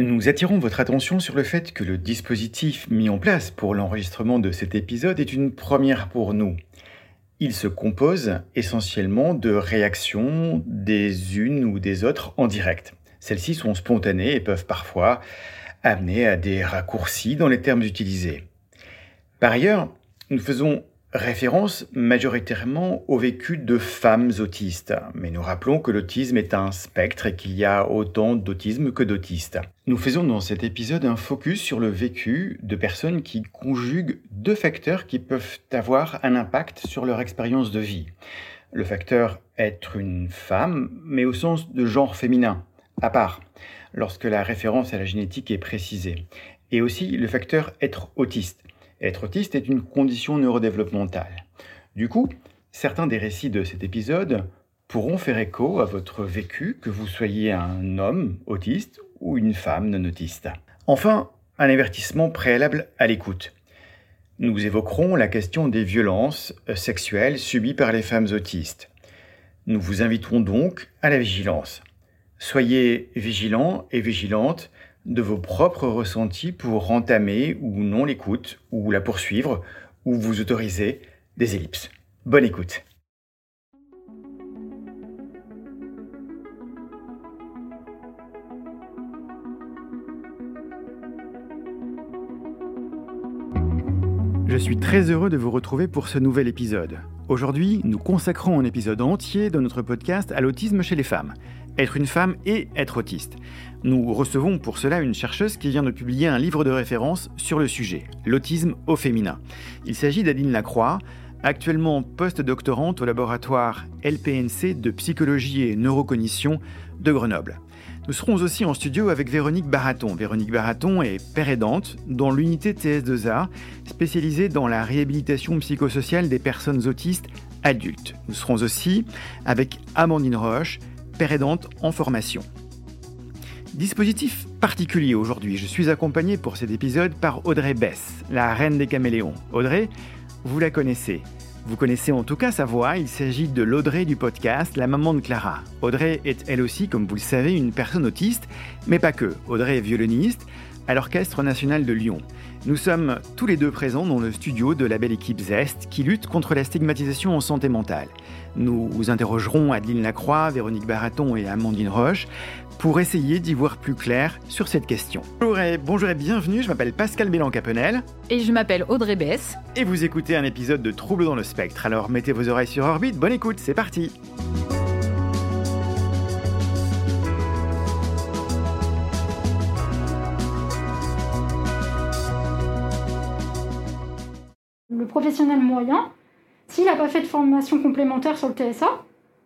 Nous attirons votre attention sur le fait que le dispositif mis en place pour l'enregistrement de cet épisode est une première pour nous. Il se compose essentiellement de réactions des unes ou des autres en direct. Celles-ci sont spontanées et peuvent parfois amener à des raccourcis dans les termes utilisés. Par ailleurs, nous faisons référence majoritairement au vécu de femmes autistes, mais nous rappelons que l'autisme est un spectre et qu'il y a autant d'autisme que d'autistes. Nous faisons dans cet épisode un focus sur le vécu de personnes qui conjuguent deux facteurs qui peuvent avoir un impact sur leur expérience de vie. Le facteur être une femme, mais au sens de genre féminin, à part, lorsque la référence à la génétique est précisée. Et aussi le facteur être autiste être autiste est une condition neurodéveloppementale. Du coup, certains des récits de cet épisode pourront faire écho à votre vécu, que vous soyez un homme autiste ou une femme non autiste. Enfin, un avertissement préalable à l'écoute. Nous évoquerons la question des violences sexuelles subies par les femmes autistes. Nous vous inviterons donc à la vigilance. Soyez vigilants et vigilantes de vos propres ressentis pour entamer ou non l'écoute, ou la poursuivre, ou vous autoriser des ellipses. Bonne écoute. Je suis très heureux de vous retrouver pour ce nouvel épisode. Aujourd'hui, nous consacrons un épisode entier de notre podcast à l'autisme chez les femmes être une femme et être autiste. Nous recevons pour cela une chercheuse qui vient de publier un livre de référence sur le sujet, l'autisme au féminin. Il s'agit d'Adeline Lacroix, actuellement post-doctorante au laboratoire LPNC de psychologie et neurocognition de Grenoble. Nous serons aussi en studio avec Véronique Baraton. Véronique Baraton est père aidante dans l'unité TS2A, spécialisée dans la réhabilitation psychosociale des personnes autistes adultes. Nous serons aussi avec Amandine Roche, père aidante en formation. Dispositif particulier aujourd'hui, je suis accompagné pour cet épisode par Audrey Bess, la reine des caméléons. Audrey, vous la connaissez. Vous connaissez en tout cas sa voix, il s'agit de l'Audrey du podcast La maman de Clara. Audrey est elle aussi, comme vous le savez, une personne autiste, mais pas que. Audrey est violoniste à l'Orchestre national de Lyon. Nous sommes tous les deux présents dans le studio de la belle équipe Zest qui lutte contre la stigmatisation en santé mentale. Nous interrogerons Adeline Lacroix, Véronique Baraton et Amandine Roche pour essayer d'y voir plus clair sur cette question. Bonjour et, bonjour et bienvenue, je m'appelle Pascal Bélan-Capenel. Et je m'appelle Audrey Bess. Et vous écoutez un épisode de Trouble dans le spectre. Alors mettez vos oreilles sur orbite, bonne écoute, c'est parti Le professionnel moyen, s'il n'a pas fait de formation complémentaire sur le TSA,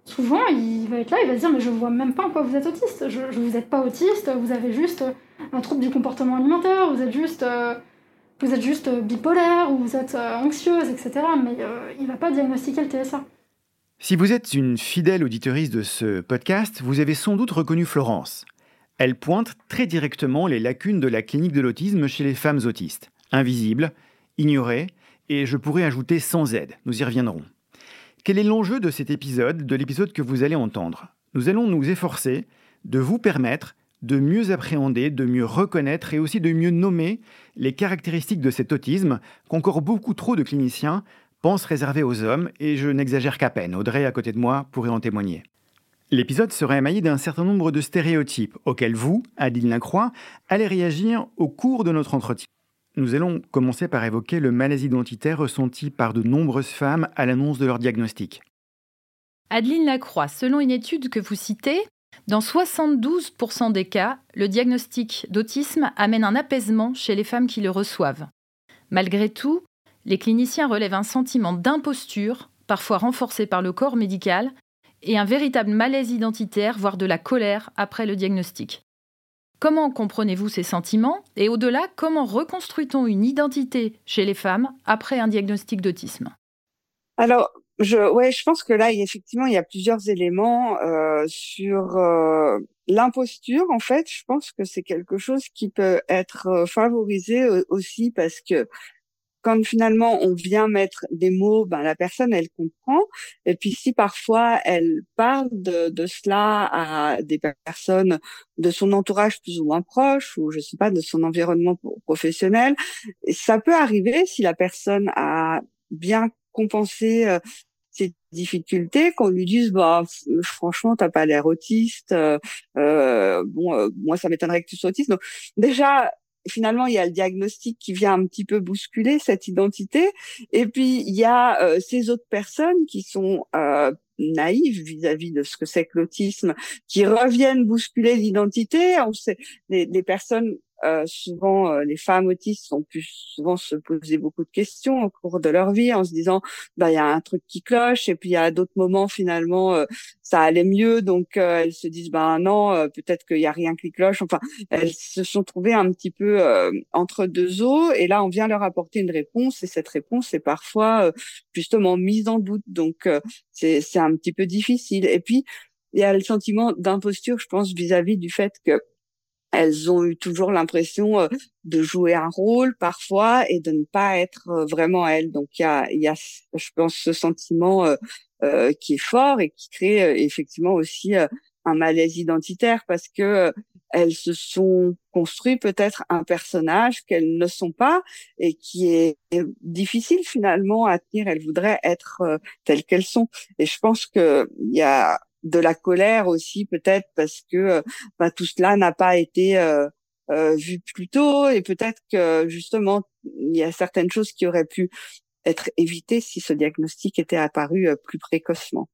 souvent il va être là, il va se dire mais je vois même pas en quoi vous êtes autiste. Je, vous n'êtes pas autiste, vous avez juste un trouble du comportement alimentaire, vous êtes juste, euh, vous êtes juste bipolaire ou vous êtes euh, anxieuse, etc. Mais euh, il va pas diagnostiquer le TSA. Si vous êtes une fidèle auditrice de ce podcast, vous avez sans doute reconnu Florence. Elle pointe très directement les lacunes de la clinique de l'autisme chez les femmes autistes. Invisibles, ignorées, et je pourrais ajouter sans aide, nous y reviendrons. Quel est l'enjeu de cet épisode, de l'épisode que vous allez entendre? Nous allons nous efforcer de vous permettre de mieux appréhender, de mieux reconnaître et aussi de mieux nommer les caractéristiques de cet autisme qu'encore beaucoup trop de cliniciens pensent réserver aux hommes, et je n'exagère qu'à peine, Audrey à côté de moi pourrait en témoigner. L'épisode sera émaillé d'un certain nombre de stéréotypes auxquels vous, Adine Lacroix, allez réagir au cours de notre entretien. Nous allons commencer par évoquer le malaise identitaire ressenti par de nombreuses femmes à l'annonce de leur diagnostic. Adeline Lacroix, selon une étude que vous citez, dans 72% des cas, le diagnostic d'autisme amène un apaisement chez les femmes qui le reçoivent. Malgré tout, les cliniciens relèvent un sentiment d'imposture, parfois renforcé par le corps médical, et un véritable malaise identitaire, voire de la colère après le diagnostic. Comment comprenez-vous ces sentiments Et au-delà, comment reconstruit-on une identité chez les femmes après un diagnostic d'autisme? Alors, je, pense que là, effectivement, il y a plusieurs éléments euh, sur euh, l'imposture. En fait, je pense que c'est quelque chose qui peut être euh, favorisé aussi parce que quand finalement on vient mettre des mots, ben la personne elle comprend. Et puis si parfois elle parle de, de cela à des personnes de son entourage plus ou moins proche ou je sais pas de son environnement professionnel, ça peut arriver si la personne a bien compensé euh, ses difficultés, qu'on lui dise bah franchement t'as pas l'air autiste, euh, euh bon euh, moi ça m'étonnerait que tu sois autiste. Donc déjà finalement, il y a le diagnostic qui vient un petit peu bousculer cette identité. Et puis, il y a euh, ces autres personnes qui sont euh, naïves vis-à-vis de ce que c'est que l'autisme, qui reviennent bousculer l'identité. On sait, les, les personnes euh, souvent, euh, les femmes autistes ont pu souvent se poser beaucoup de questions au cours de leur vie en se disant, bah il y a un truc qui cloche. Et puis a d'autres moments finalement, euh, ça allait mieux, donc elles se disent, bah non, peut-être qu'il y a rien qui cloche. Enfin, elles se sont trouvées un petit peu entre deux eaux. Et là, on vient leur apporter une réponse, et cette réponse est parfois justement mise en doute. Donc c'est c'est un petit peu difficile. Et puis il y a le sentiment d'imposture, je pense, vis-à-vis -vis du fait que elles ont eu toujours l'impression euh, de jouer un rôle parfois et de ne pas être euh, vraiment elles. Donc il y a, y a, je pense, ce sentiment euh, qui est fort et qui crée effectivement aussi un malaise identitaire parce que elles se sont construit peut-être un personnage qu'elles ne sont pas et qui est difficile finalement à tenir. Elles voudraient être telles qu'elles sont. Et je pense que il y a de la colère aussi peut-être parce que euh, bah, tout cela n'a pas été euh, euh, vu plus tôt et peut-être que justement il y a certaines choses qui auraient pu être évitées si ce diagnostic était apparu plus précocement.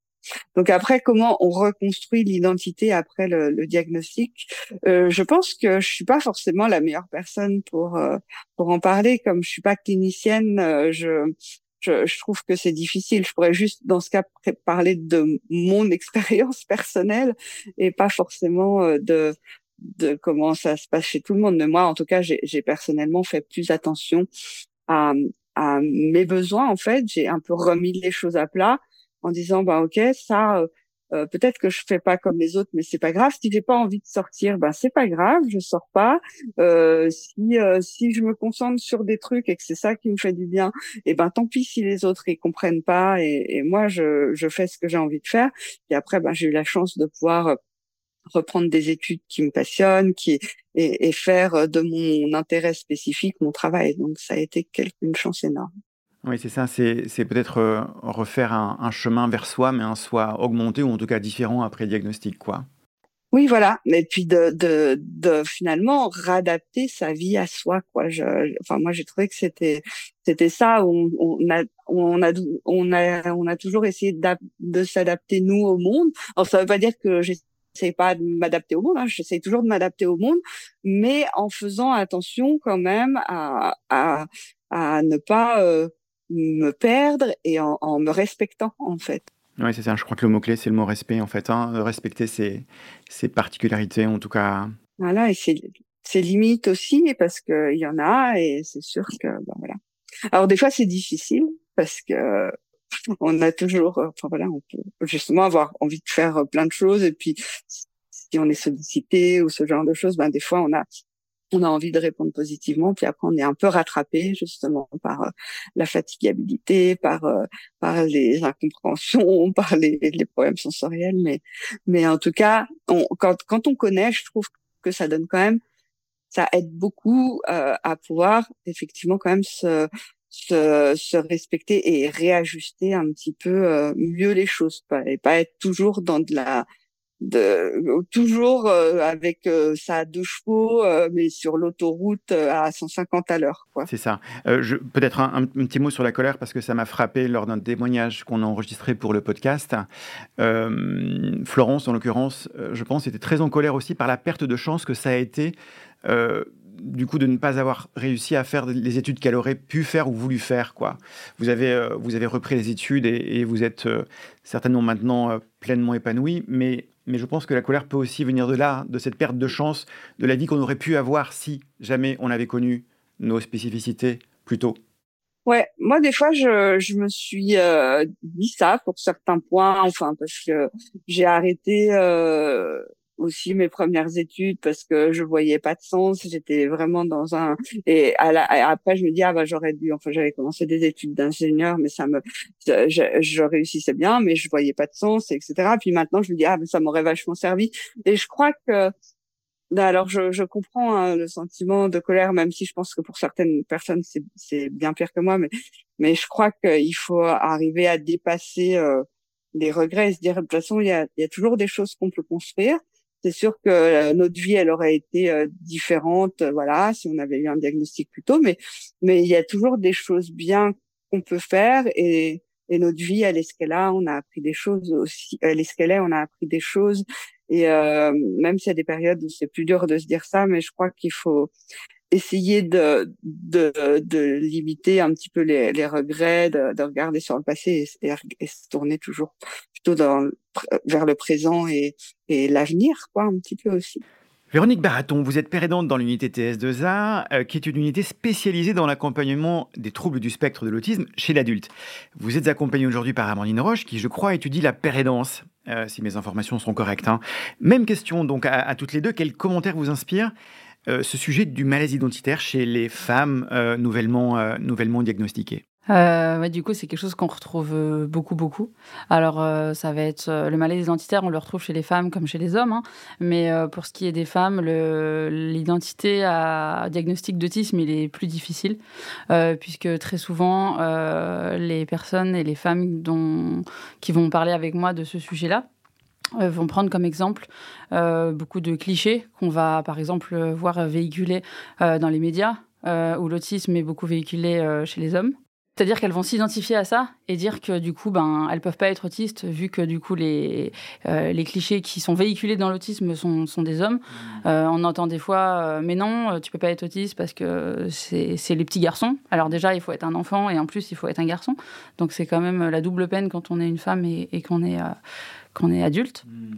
Donc après, comment on reconstruit l'identité après le, le diagnostic? Je pense que je suis pas forcément la meilleure personne pour pour en parler. Comme je suis pas clinicienne, je je, je, trouve que c'est difficile. Je pourrais juste, dans ce cas, parler de mon expérience personnelle et pas forcément euh, de, de comment ça se passe chez tout le monde. Mais moi, en tout cas, j'ai personnellement fait plus attention à, à mes besoins. En fait, j'ai un peu remis les choses à plat en disant, bah ok, ça, euh, euh, peut-être que je fais pas comme les autres, mais c'est pas grave. Si j'ai pas envie de sortir, ben c'est pas grave, je sors pas. Euh, si euh, si je me concentre sur des trucs et que c'est ça qui me fait du bien, et eh ben tant pis si les autres ils comprennent pas. Et, et moi je je fais ce que j'ai envie de faire. Et après ben j'ai eu la chance de pouvoir euh, reprendre des études qui me passionnent, qui et, et faire de mon intérêt spécifique mon travail. Donc ça a été une chance énorme. Oui, c'est ça, c'est peut-être euh, refaire un, chemin vers soi, mais un soi augmenté ou en tout cas différent après diagnostic, quoi. Oui, voilà. Et puis de, de, finalement radapter sa vie à soi, quoi. Enfin, moi, j'ai trouvé que c'était c'était ça. On, on a on a on a toujours essayé de s'adapter nous au monde. Alors ça veut pas dire que j'essaie pas de m'adapter au monde. Hein. J'essaie toujours de m'adapter au monde, mais en faisant attention quand même à à, à ne pas euh, me perdre et en, me respectant en fait. Oui, c'est ça. Je crois que le mot-clé, c'est le mot respect, en fait. Hein. Respecter ses, ses, particularités, en tout cas. Voilà, et ses, limites aussi, parce qu'il y en a, et c'est sûr que, ben voilà. Alors, des fois, c'est difficile, parce que on a toujours, enfin voilà, on peut justement avoir envie de faire plein de choses, et puis, si on est sollicité ou ce genre de choses, ben, des fois, on a on a envie de répondre positivement, puis après on est un peu rattrapé justement par euh, la fatigabilité, par euh, par les incompréhensions, par les, les, problèmes sensoriels, mais mais en tout cas, on, quand quand on connaît, je trouve que ça donne quand même, ça aide beaucoup euh, à pouvoir effectivement quand même se se, se respecter et réajuster un petit peu mieux les choses, et pas être toujours dans de la de toujours euh, avec euh, sa deux chevaux euh, mais sur l'autoroute à 150 à l'heure C'est ça. peut-être un, petit mot sur la colère parce que ça m'a frappé lors d'un témoignage qu'on a enregistré pour le podcast. Florence, en l'occurrence, je pense, était très en colère aussi par la perte de chance que ça a été du coup de ne pas avoir réussi à faire les études qu'elle aurait pu faire ou voulu faire quoi. Vous avez vous avez repris les études et, et vous êtes certainement maintenant pleinement épanoui, mais mais je pense que la colère peut aussi venir de là, de cette perte de chance, de la vie qu'on aurait pu avoir si jamais on avait connu nos spécificités plus tôt. Ouais, moi des fois je, je me suis euh, dit ça pour certains points, enfin parce que j'ai arrêté euh, aussi mes premières études parce que je voyais pas de sens. J'étais vraiment dans un et à la, après je me dis ah bah j'aurais dû enfin j'avais commencé des études d'ingénieur mais ça me je, réussissais bien mais je voyais pas de sens etc. Puis maintenant je me dis ah bah, ça m'aurait vachement servi et je crois que bah, alors je, je comprends hein, le sentiment de colère même si je pense que pour certaines personnes c'est c'est bien pire que moi mais mais je crois qu'il faut arriver à dépasser euh, les regrets et se dire de toute façon il y a, il y a toujours des choses qu'on peut construire c'est sûr que euh, notre vie, elle aurait été euh, différente, euh, voilà, si on avait eu un diagnostic plus tôt. Mais mais il y a toujours des choses bien qu'on peut faire et et notre vie, elle est ce qu'elle a. On a appris des choses aussi. Elle est ce qu'elle est. On a appris des choses. Et même s'il y a des périodes où c'est plus dur de se dire ça, mais je crois qu'il faut essayer de, de, de limiter un petit peu les, les regrets, de, de regarder sur le passé et, se tourner toujours plutôt vers le présent et, l'avenir, quoi, un petit peu aussi. Véronique Baraton, vous êtes pérédante dans l'unité TS2A, euh, qui est une unité spécialisée dans l'accompagnement des troubles du spectre de l'autisme chez l'adulte. Vous êtes accompagnée aujourd'hui par Amandine Roche, qui, je crois, étudie la pérédance, euh, si mes informations sont correctes. Hein. Même question donc à, à, toutes les deux. Quel commentaire vous inspire ce sujet du malaise identitaire chez les femmes euh, nouvellement, euh, nouvellement diagnostiquées euh, du coup, c'est quelque chose qu'on retrouve beaucoup, beaucoup. Alors, ça va être le malaise identitaire, on le retrouve chez les femmes comme chez les hommes. Hein. Mais pour ce qui est des femmes, l'identité à diagnostic d'autisme, il est plus difficile, puisque très souvent, les personnes et les femmes dont, qui vont parler avec moi de ce sujet-là, euh, vont prendre comme exemple euh, beaucoup de clichés qu'on va par exemple voir véhiculer euh, dans les médias, où l'autisme est beaucoup véhiculé chez les hommes. C'est-à-dire qu'elles vont s'identifier à ça et dire que du coup, ben, elles peuvent pas être autistes vu que du coup les les clichés qui sont véhiculés dans l'autisme sont, sont, des hommes. Mmh. on entend des fois, mais non, tu peux pas être autiste parce que c'est les petits garçons. Alors déjà, il faut être un enfant et en plus il faut être un garçon. Donc c'est quand même la double peine quand on est une femme et, et qu'on est qu'on est adulte. Hmm.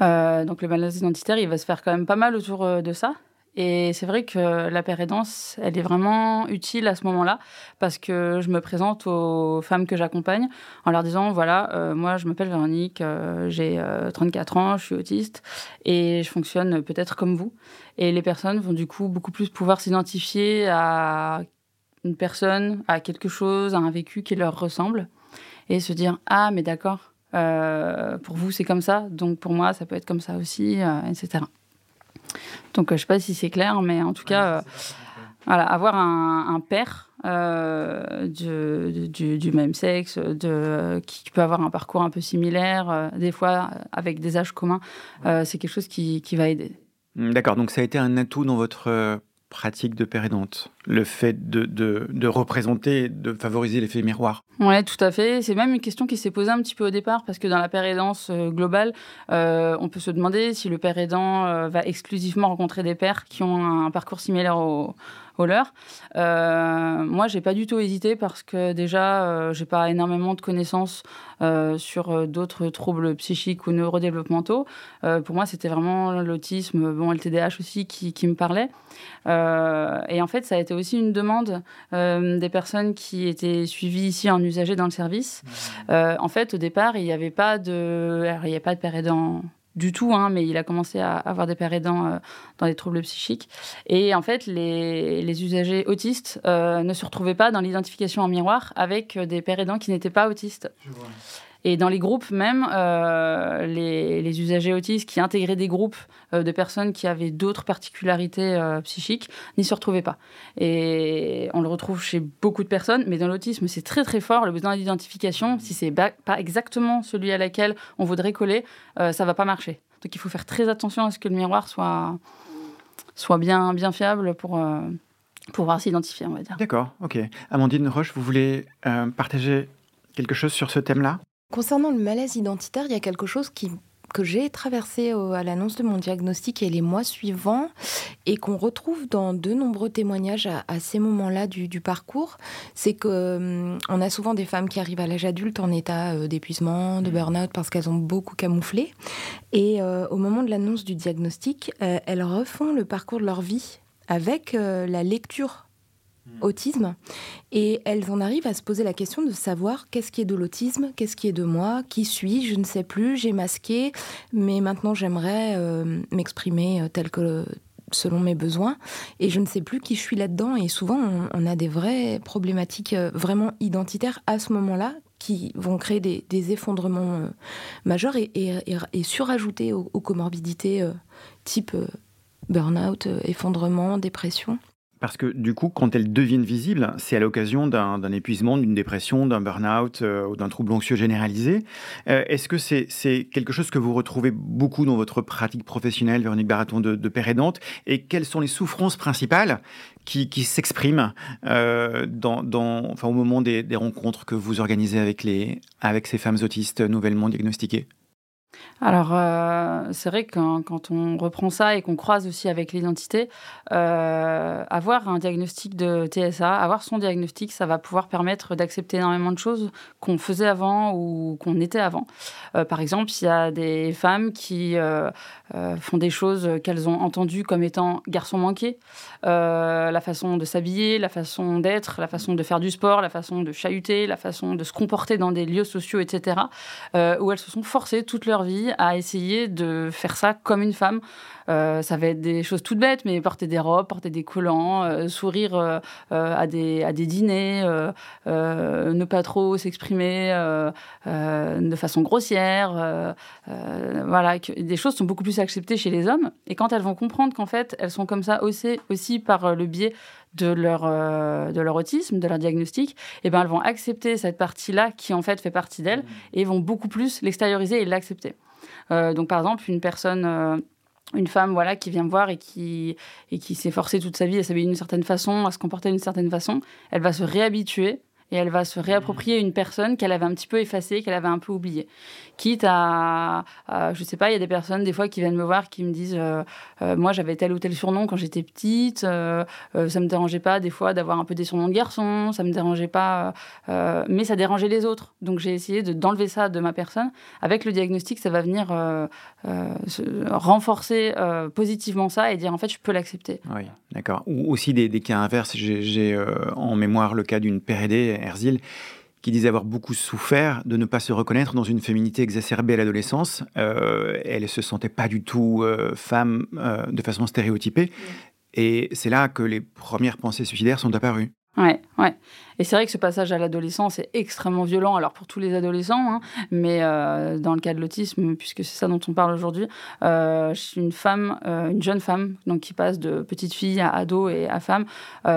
Euh, donc le malaise identitaire, il va se faire quand même pas mal autour euh, de ça. Et c'est vrai que la pérédance, elle est vraiment utile à ce moment-là parce que je me présente aux femmes que j'accompagne en leur disant voilà, euh, moi je m'appelle Véronique, j'ai 34 ans, je suis autiste et je fonctionne peut-être comme vous. Et les personnes vont du coup beaucoup plus pouvoir s'identifier à une personne, à quelque chose, à un vécu qui leur ressemble et se dire ah mais d'accord, pour vous, c'est comme ça, donc pour moi, ça peut être comme ça aussi, euh, etc. Donc, euh, je ne sais pas si c'est clair, mais en tout cas, voilà, avoir un, père du, du, même sexe, de, qui peut avoir un parcours un peu similaire, des fois avec des âges communs, c'est quelque chose qui, qui va aider. D'accord, donc ça a été un atout dans votre pratique de pérédante, le fait de, représenter, de favoriser l'effet miroir. Oui, tout à fait. C'est même une question qui s'est posée un petit peu au départ, parce que dans la pérédance euh, globale, euh, on peut se demander si le père aidant euh, va exclusivement rencontrer des pères qui ont un parcours similaire au, au leur. Euh, moi, j'ai pas du tout hésité parce que déjà, euh, j'ai pas énormément de connaissances euh, sur d'autres troubles psychiques ou neurodéveloppementaux. pour moi, c'était vraiment l'autisme, bon, le TDAH aussi, qui, qui me parlait. et en fait, ça a été aussi une demande des personnes qui étaient suivies ici en usager dans le service. Mmh. en fait, au départ, il n'y avait pas de, il n'y a pas de père aidant du tout, hein, mais il a commencé à avoir des pères aidants euh, dans des troubles psychiques. Et en fait, les, usagers autistes euh, ne se retrouvaient pas dans l'identification en miroir avec euh, des pères aidants qui n'étaient pas autistes. Et dans les groupes même, les, usagers autistes qui intégraient des groupes de personnes qui avaient d'autres particularités psychiques n'y se retrouvaient pas. Et on le retrouve chez beaucoup de personnes, mais dans l'autisme, c'est très très fort, le besoin d'identification. Si c'est pas exactement celui à laquelle on voudrait coller, ça va pas marcher. Donc il faut faire très attention à ce que le miroir soit, soit bien, bien fiable pour, euh, pouvoir s'identifier, on va dire. D'accord, ok. Amandine Roche, vous voulez euh, partager quelque chose sur ce thème-là? Concernant le malaise identitaire, il y a quelque chose qui que j'ai traversé à l'annonce de mon diagnostic et les mois suivants et qu'on retrouve dans de nombreux témoignages à, ces moments-là du, parcours, c'est que hum, on a souvent des femmes qui arrivent à l'âge adulte en état euh, d'épuisement, de mmh. burn-out parce qu'elles ont beaucoup camouflé et euh, au moment de l'annonce du diagnostic, euh, elles refont le parcours de leur vie avec la lecture autisme. Et elles en arrivent à se poser la question de savoir qu'est-ce qui est de l'autisme, qu'est-ce qui est de moi, qui suis-je, je ne sais plus, j'ai masqué, mais maintenant j'aimerais euh, m'exprimer euh, tel que selon mes besoins et je ne sais plus qui je suis là-dedans et souvent on, a des vraies problématiques euh, vraiment identitaires à ce moment-là qui vont créer des, effondrements majeurs et, surajouter aux, comorbidités type burn-out, effondrement, dépression. Parce que du coup, quand elles deviennent visibles, c'est à l'occasion d'un épuisement, d'une dépression, d'un burn-out euh, ou d'un trouble anxieux généralisé. Euh, est-ce que c'est quelque chose que vous retrouvez beaucoup dans votre pratique professionnelle, Véronique Baraton, de, de Et quelles sont les souffrances principales qui, s'expriment euh, dans, enfin, au moment des, des, rencontres que vous organisez avec, les, avec ces femmes autistes nouvellement diagnostiquées? Alors, euh, c'est vrai que quand, on reprend ça et qu'on croise aussi avec l'identité, euh, avoir un diagnostic de TSA, avoir son diagnostic, ça va pouvoir permettre d'accepter énormément de choses qu'on faisait avant ou qu'on était avant. Euh, par exemple, il y a des femmes qui font des choses qu'elles ont entendues comme étant garçons manqués, la façon de s'habiller, la façon d'être, la façon de faire du sport, la façon de chahuter, la façon de se comporter dans des lieux sociaux, etc., où elles se sont forcées toute leur vie à essayer de faire ça comme une femme. Euh, ça va être des choses toutes bêtes, mais porter des robes, porter des collants, euh, sourire euh, à, des, à des dîners, ne pas trop s'exprimer de façon grossière. voilà, que des choses sont beaucoup plus acceptées chez les hommes. Et quand elles vont comprendre qu'en fait, elles sont comme ça aussi, aussi par le biais de leur, de leur autisme, de leur diagnostic, et eh ben elles vont accepter cette partie-là qui en fait fait partie d'elles et vont beaucoup plus l'extérioriser et l'accepter. Euh, donc par exemple, une personne euh, une femme voilà qui vient me voir et qui et qui s'est forcée toute sa vie à s'habiller d'une certaine façon, à se comporter d'une certaine façon, elle va se réhabituer et elle va se réapproprier une personne qu'elle avait un petit peu effacée, qu'elle avait un peu oubliée. Quitte à, je sais pas, il y a des personnes des fois qui viennent me voir qui me disent, euh, euh, moi j'avais tel ou tel surnom quand j'étais petite, euh, ça me dérangeait pas des fois d'avoir un peu des surnoms de garçon, ça me dérangeait pas, mais ça dérangeait les autres. Donc j'ai essayé de d'enlever ça de ma personne. Avec le diagnostic, ça va venir renforcer positivement ça et dire en fait je peux l'accepter. Oui, d'accord. Ou aussi des, cas inverses. J'ai en mémoire le cas d'une père Herzl, qui disait avoir beaucoup souffert de ne pas se reconnaître dans une féminité exacerbée à l'adolescence. Euh, elle ne se sentait pas du tout euh, femme euh, de façon stéréotypée. Et c'est là que les premières pensées suicidaires sont apparues. Ouais, ouais. Et c'est vrai que ce passage à l'adolescence est extrêmement violent, alors pour tous les adolescents, hein, mais euh, dans le cas de l'autisme, puisque c'est ça dont on parle aujourd'hui, euh, je suis une femme, euh, une jeune femme, donc qui passe de petite fille à ado et à femme.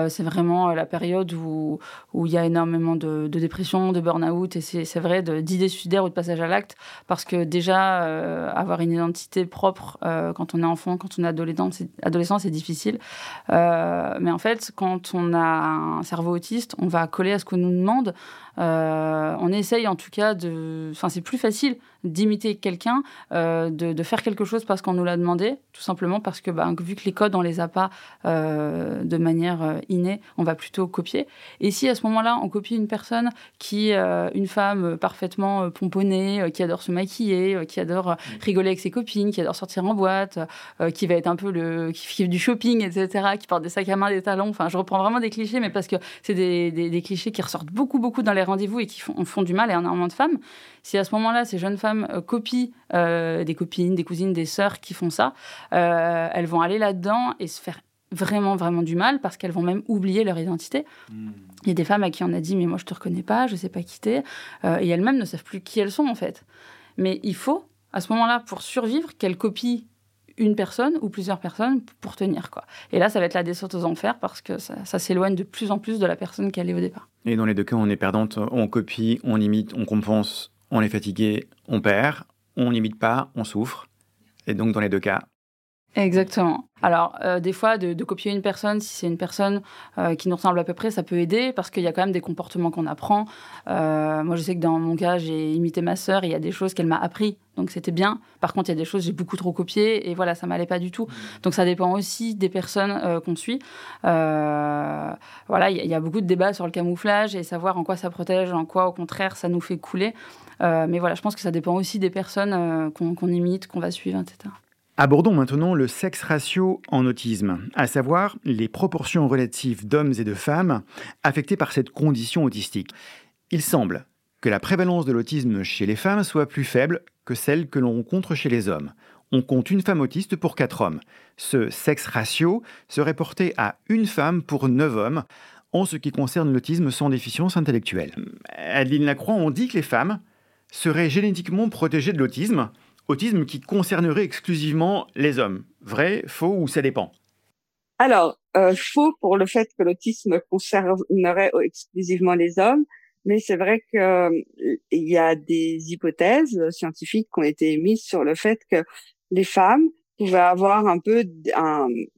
c'est vraiment la période où où il y a énormément de, dépression, de burn-out, et c'est vrai d'idées suicidaires ou de passage à l'acte, parce que déjà avoir une identité propre quand on est enfant, quand on est adolescent, c'est adolescent, c'est difficile. mais en fait, quand on a un cerveau autiste, on va coller à ce qu'on nous demande. Euh, on essaye en tout cas de. Enfin, c'est plus facile d'imiter quelqu'un, euh, de, faire quelque chose parce qu'on nous l'a demandé, tout simplement parce que bah, vu que les codes, on les a pas euh, de manière innée, on va plutôt copier. Et si à ce moment-là, on copie une personne qui, une femme parfaitement pomponnée, qui adore se maquiller, qui adore rigoler avec ses copines, qui adore sortir en boîte, qui va être un peu le. qui fait du shopping, etc., qui porte des sacs à main, des talons, enfin, je reprends vraiment des clichés, mais parce que c'est des, des clichés qui ressortent beaucoup, beaucoup dans les rendez-vous et qui font, font, du mal à énormément de femmes, si à ce moment-là, ces jeunes femmes euh, copient euh, des copines, des cousines, des sœurs qui font ça, euh, elles vont aller là-dedans et se faire vraiment, vraiment du mal parce qu'elles vont même oublier leur identité. Hmm. Il y a des femmes à qui on a dit, mais moi je te reconnais pas, je sais pas qui t'es, et elles-mêmes ne savent plus qui elles sont en fait. Mais il faut, à ce moment-là, pour survivre, qu'elles copient une personne ou plusieurs personnes pour tenir. Quoi. Et là, ça va être la descente aux enfers parce que ça, s'éloigne de plus en plus de la personne qu'elle est au départ. Et dans les deux cas, on est perdante, on copie, on imite, on compense, on est fatigué, on perd, on n'imite pas, on souffre. Et donc, dans les deux cas, Exactement. Alors, euh, des fois, de, copier une personne, si c'est une personne euh, qui nous ressemble à peu près, ça peut aider parce qu'il y a quand même des comportements qu'on apprend. Euh, moi, je sais que dans mon cas, j'ai imité ma sœur il y a des choses qu'elle m'a appris, donc c'était bien. Par contre, il y a des choses j'ai beaucoup trop copiées et voilà, ça m'allait pas du tout. Donc, ça dépend aussi des personnes qu'on suit. voilà, il y, a beaucoup de débats sur le camouflage et savoir en quoi ça protège, en quoi, au contraire, ça nous fait couler. Mais voilà, je pense que ça dépend aussi des personnes qu'on imite, qu'on va suivre, etc. Abordons maintenant le sexe ratio en autisme, à savoir les proportions relatives d'hommes et de femmes affectés par cette condition autistique. Il semble que la prévalence de l'autisme chez les femmes soit plus faible que celle que l'on rencontre chez les hommes. On compte une femme autiste pour quatre hommes. Ce sexe ratio serait porté à une femme pour neuf hommes en ce qui concerne l'autisme sans déficience intellectuelle. Adeline Lacroix, on dit que les femmes seraient génétiquement protégées de l'autisme, autisme qui concernerait exclusivement les hommes. Vrai, faux ou ça dépend? Alors, euh, faux pour le fait que l'autisme concernerait exclusivement les hommes, mais c'est vrai qu'il euh, y a des hypothèses scientifiques qui ont été émises sur le fait que les femmes pouvaient avoir un peu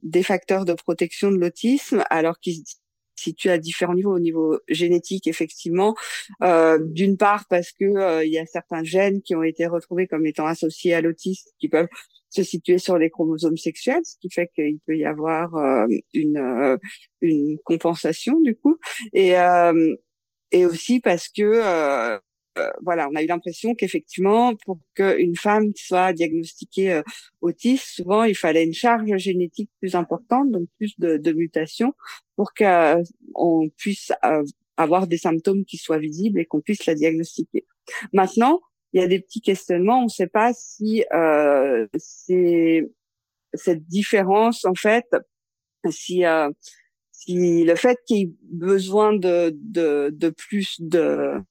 des facteurs de protection de l'autisme alors qu'ils situe à différents niveaux, au niveau génétique effectivement, euh, d'une part parce que euh, il y a certains gènes qui ont été retrouvés comme étant associés à l'autisme, qui peuvent se situer sur les chromosomes sexuels, ce qui fait qu'il peut y avoir euh, une euh, une compensation du coup, et euh, et aussi parce que voilà, on a eu l'impression qu'effectivement, pour qu'une femme soit diagnostiquée euh, autiste, souvent il fallait une charge génétique plus importante, donc plus de, de mutations, pour qu'on puisse euh, avoir des symptômes qui soient visibles et qu'on puisse la diagnostiquer. Maintenant, il y a des petits questionnements. On ne sait pas si c'est cette différence, en fait, si si le fait qu'il y ait besoin de, de, de plus de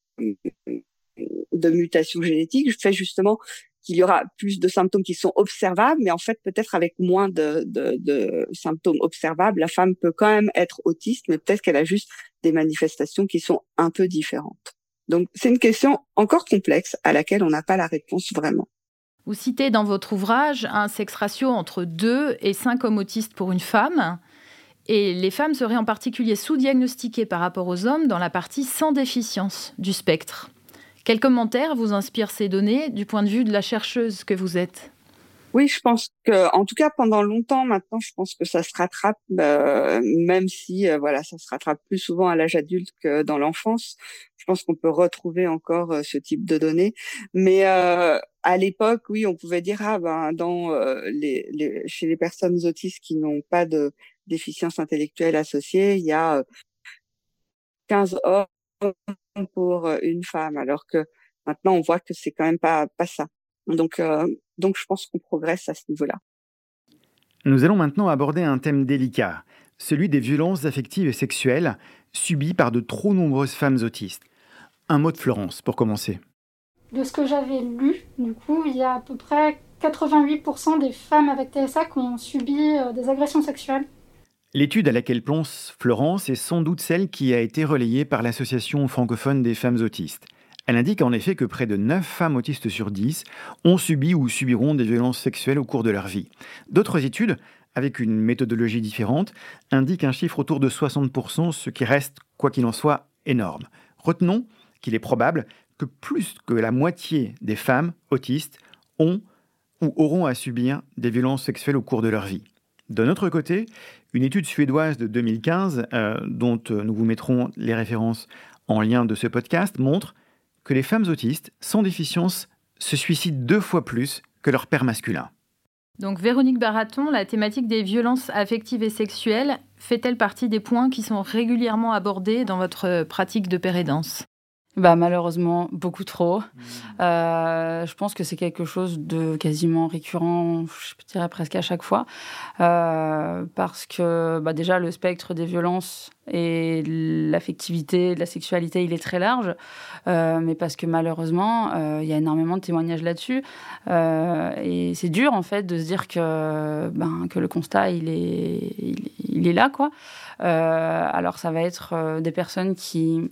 de mutation génétique fait justement qu'il y aura plus de symptômes qui sont observables, mais en fait peut-être avec moins de, de, symptômes observables, la femme peut quand même être autiste, mais peut-être qu'elle a juste des manifestations qui sont un peu différentes. Donc c'est une question encore complexe à laquelle on n'a pas la réponse vraiment. Vous citez dans votre ouvrage un sexe ratio entre 2 et 5 hommes autistes pour une femme. Et les femmes seraient en particulier sous-diagnostiquées par rapport aux hommes dans la partie sans déficience du spectre. Quel commentaire vous inspire ces données du point de vue de la chercheuse que vous êtes? Oui, je pense que, en tout cas, pendant longtemps maintenant, je pense que ça se rattrape, euh, même si, euh, voilà, ça se rattrape plus souvent à l'âge adulte que dans l'enfance. Je pense qu'on peut retrouver encore euh, ce type de données, mais à l'époque, oui, on pouvait dire ah ben dans les, les, chez les personnes autistes qui n'ont pas de déficience intellectuelle associée, il y a 15 hommes pour euh, une femme, alors que maintenant on voit que c'est quand même pas pas ça. Donc euh, donc je pense qu'on progresse à ce niveau-là. Nous allons maintenant aborder un thème délicat, celui des violences affectives et sexuelles subies par de trop nombreuses femmes autistes. Un mot de Florence pour commencer. De ce que j'avais lu, du coup, il y a à peu près 88% des femmes avec TSA qui ont subi euh, des agressions sexuelles. L'étude à laquelle plonge Florence est sans doute celle qui a été relayée par l'Association francophone des femmes autistes. Elle indique en effet que près de 9 femmes autistes sur 10 ont subi ou subiront des violences sexuelles au cours de leur vie. D'autres études, avec une méthodologie différente, indiquent un chiffre autour de 60%, ce qui reste, quoi qu'il en soit, énorme. Retenons qu'il est probable que plus que la moitié des femmes autistes ont ou auront à subir des violences sexuelles au cours de leur vie. De notre côté, une étude suédoise de 2015, euh, dont euh, nous vous mettrons les références en lien de ce podcast, montre que les femmes autistes sans déficience se suicident deux fois plus que leur père masculin. Donc Véronique Baraton, la thématique des violences affectives et sexuelles fait-elle partie des points qui sont régulièrement abordés dans votre pratique de père bah, malheureusement, beaucoup trop. Mmh. Euh, je pense que c'est quelque chose de quasiment récurrent, je dirais presque à chaque fois. Euh, parce que bah, déjà, le spectre des violences et l'affectivité, la sexualité, il est très large. Euh, mais parce que malheureusement, il y a énormément de témoignages là-dessus. et c'est dur, en fait, de se dire que, ben, que le constat, il est, il, il est là, quoi. alors, ça va être des personnes qui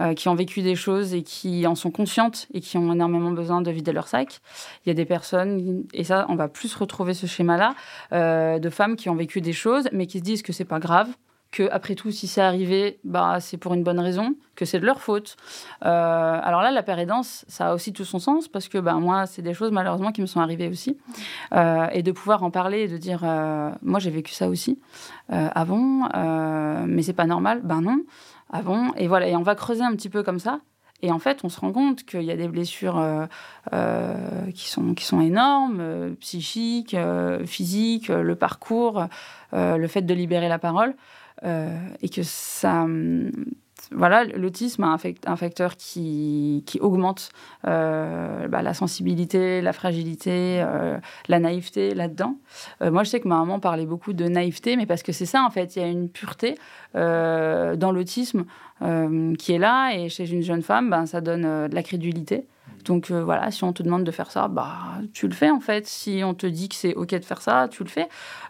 euh, qui ont vécu des choses et qui en sont conscientes et qui ont énormément besoin de vider leur sac. Il y a des personnes, et ça, on va plus retrouver ce schéma-là, euh, de femmes qui ont vécu des choses, mais qui se disent que c'est pas grave, que après tout, si c'est arrivé, bah, c'est pour une bonne raison, que c'est de leur faute. Euh, alors là, la pérédance, ça a aussi tout son sens parce que bah, moi, c'est des choses malheureusement qui me sont arrivées aussi. et de pouvoir en parler et de dire, moi j'ai vécu ça aussi avant, mais c'est pas normal, ben non. Ah bon? Et voilà, et on va creuser un petit peu comme ça. Et en fait, on se rend compte qu'il y a des blessures euh, euh, qui, sont, qui sont énormes, euh, psychiques, physiques, le parcours, le fait de libérer la parole, et que ça, hum, voilà, l'autisme a un, facteur qui, augmente euh, bah, la sensibilité, la fragilité, euh, la naïveté là-dedans. Euh, moi, je sais que ma maman parlait beaucoup de naïveté, mais parce que c'est ça, en fait, il y a une pureté dans l'autisme qui est là, et chez une jeune femme, ben, ça donne de la crédulité. Donc euh, voilà, si on te demande de faire ça, bah tu le fais en fait. Si on te dit que c'est ok de faire ça, tu le fais.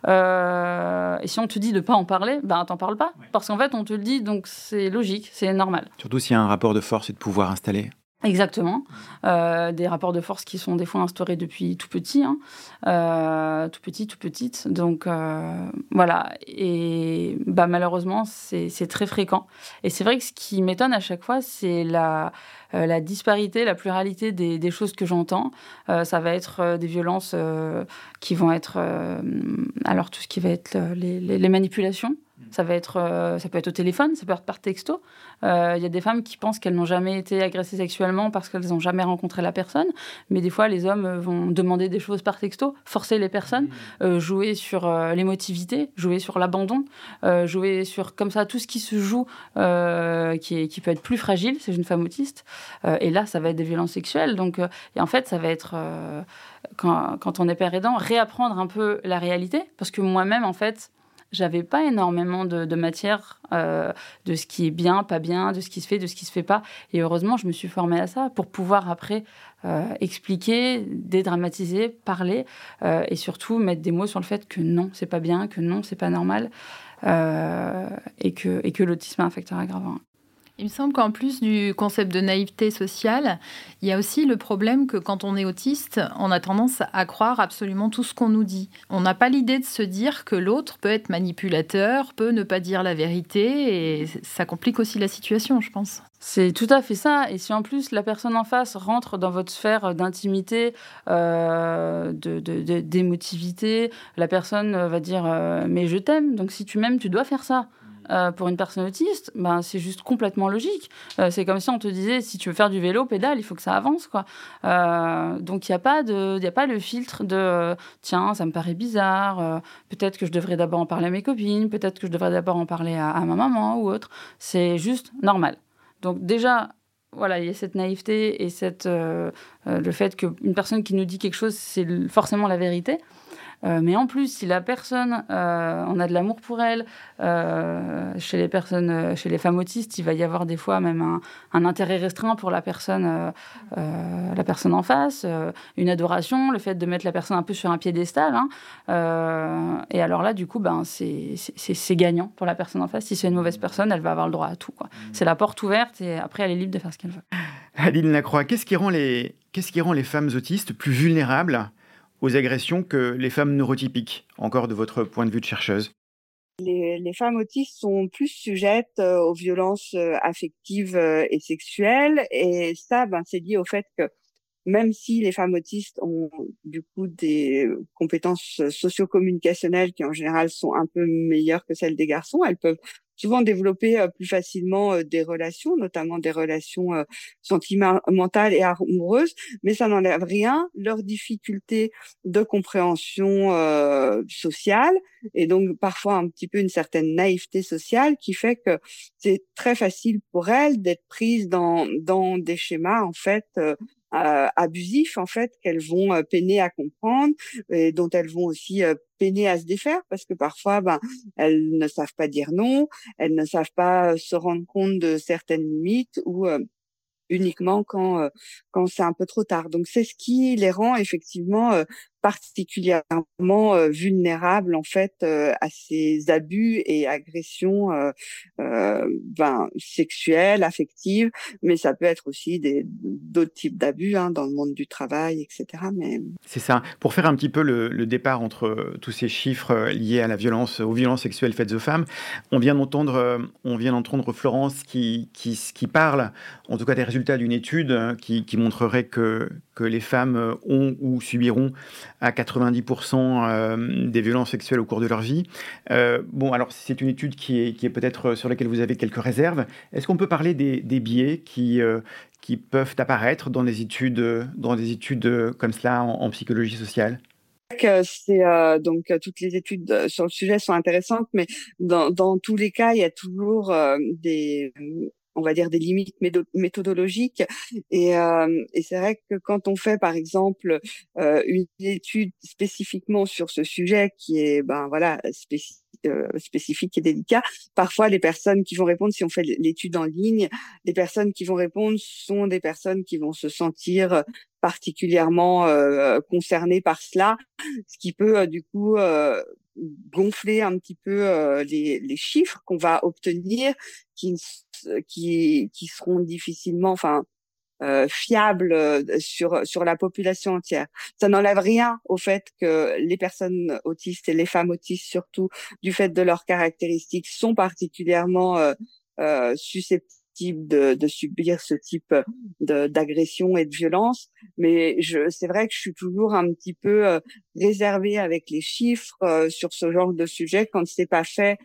Euh, et si on te dit de pas en parler, bah t'en parles pas, parce qu'en fait on te le dit, donc c'est logique, c'est normal. Surtout s'il y a un rapport de force et de pouvoir installé. Exactement. Euh, des rapports de force qui sont des fois instaurés depuis tout petit, hein. tout petit, tout petite. Donc voilà. Et bah, malheureusement, c'est très fréquent. Et c'est vrai que ce qui m'étonne à chaque fois, c'est la, euh, la disparité, la pluralité des, choses que j'entends. Euh, ça va être euh, des violences qui vont être, alors tout ce qui va être les manipulations. Ça, va être, euh, ça peut être au téléphone, ça peut être par texto. Il euh, y a des femmes qui pensent qu'elles n'ont jamais été agressées sexuellement parce qu'elles n'ont jamais rencontré la personne. Mais des fois, les hommes vont demander des choses par texto, forcer les personnes, euh, jouer sur l'émotivité, jouer sur l'abandon, jouer sur comme ça tout ce qui se joue qui, qui peut être plus fragile c'est une femme autiste. et là, ça va être des violences sexuelles. Donc, et en fait, ça va être quand, quand on est père aidant, réapprendre un peu la réalité. Parce que moi-même, en fait, j'avais pas énormément de, matière euh, de ce qui est bien, pas bien, de ce qui se fait, de ce qui se fait pas. Et heureusement, je me suis formée à ça pour pouvoir après euh, expliquer, dédramatiser, parler euh, et surtout mettre des mots sur le fait que non, c'est pas bien, que non, c'est pas normal et que, et que l'autisme est un facteur aggravant. Il me semble qu'en plus du concept de naïveté sociale, il y a aussi le problème que quand on est autiste, on a tendance à croire absolument tout ce qu'on nous dit. On n'a pas l'idée de se dire que l'autre peut être manipulateur, peut ne pas dire la vérité, et ça complique aussi la situation, je pense. C'est tout à fait ça. Et si en plus la personne en face rentre dans votre sphère d'intimité, euh, d'émotivité, la personne va dire euh, mais je t'aime, donc si tu m'aimes, tu dois faire ça. Euh, pour une personne autiste, ben, c'est juste complètement logique. Euh, c'est comme si on te disait, si tu veux faire du vélo, pédale, il faut que ça avance. Quoi. Euh, donc il n'y a, pas a pas le filtre de, tiens, ça me paraît bizarre, peut-être que je devrais d'abord en parler à mes copines, peut-être que je devrais d'abord en parler à, ma maman ou autre. C'est juste normal. Donc déjà, voilà, il y a cette naïveté et cette, le fait qu'une personne qui nous dit quelque chose, c'est forcément la vérité. Euh, mais en plus, si la personne, euh, on a de l'amour pour elle, euh, chez les personnes, chez les femmes autistes, il va y avoir des fois même un, un intérêt restreint pour la personne, la personne en face, une adoration, le fait de mettre la personne un peu sur un piédestal. Hein, et alors là, du coup, ben, c'est gagnant pour la personne en face. Si c'est une mauvaise personne, elle va avoir le droit à tout. C'est la porte ouverte et après, elle est libre de faire ce qu'elle veut. Aline Lacroix, qu'est-ce qui, rend les, qu'est-ce qui rend les femmes autistes plus vulnérables? Aux agressions que les femmes neurotypiques, encore de votre point de vue de chercheuse? Les, femmes autistes sont plus sujettes euh, aux violences euh, affectives euh, et sexuelles. Et ça, ben, c'est lié au fait que même si les femmes autistes ont du coup des compétences socio-communicationnelles qui en général sont un peu meilleures que celles des garçons, elles peuvent souvent développer euh, plus facilement euh, des relations, notamment des relations euh, sentimentales et amoureuses, mais ça n'enlève rien leur difficulté de compréhension sociale et donc parfois un petit peu une certaine naïveté sociale qui fait que c'est très facile pour elles d'être prises dans dans des schémas en fait euh, abusifs en fait qu'elles vont euh, peiner à comprendre et dont elles vont aussi euh, peiner à se défaire parce que parfois ben elles ne savent pas dire non, elles ne savent pas se rendre compte de certaines limites ou uniquement quand quand c'est un peu trop tard. Donc c'est ce qui les rend effectivement particulièrement euh, vulnérable en fait euh, à ces abus et agressions euh, ben, sexuelles, affectives, mais ça peut être aussi d'autres types d'abus hein, dans le monde du travail, etc. Mais c'est ça. Pour faire un petit peu le, départ entre tous ces chiffres liés à la violence, aux violences sexuelles faites aux femmes, on vient d'entendre, on vient d'entendre Florence qui, qui, parle, en tout cas des résultats d'une étude qui, qui montrerait que que les femmes ont ou subiront à 90% des violences sexuelles au cours de leur vie. bon, alors c'est une étude qui est, peut-être sur laquelle vous avez quelques réserves. Est-ce qu'on peut parler des, biais qui, qui peuvent apparaître dans des études, dans des études comme cela en, psychologie sociale? C'est donc toutes les études sur le sujet sont intéressantes, mais dans tous les cas, il y a toujours des on va dire des limites méthodologiques et, euh, et c'est vrai que quand on fait par exemple euh, une étude spécifiquement sur ce sujet qui est ben voilà spécifique euh, spécifique et délicat. Parfois, les personnes qui vont répondre, si on fait l'étude en ligne, les personnes qui vont répondre sont des personnes qui vont se sentir particulièrement euh, concernées par cela, ce qui peut euh, du coup gonfler un petit peu les, les, chiffres qu'on va obtenir, qui, qui, qui seront difficilement, enfin, euh, fiable euh, sur sur la population entière. Ça n'enlève rien au fait que les personnes autistes et les femmes autistes surtout, du fait de leurs caractéristiques, sont particulièrement euh, euh de, de, subir ce type d'agression et de violence. Mais c'est vrai que je suis toujours un petit peu réservée avec les chiffres sur ce genre de sujet quand c'est pas fait euh,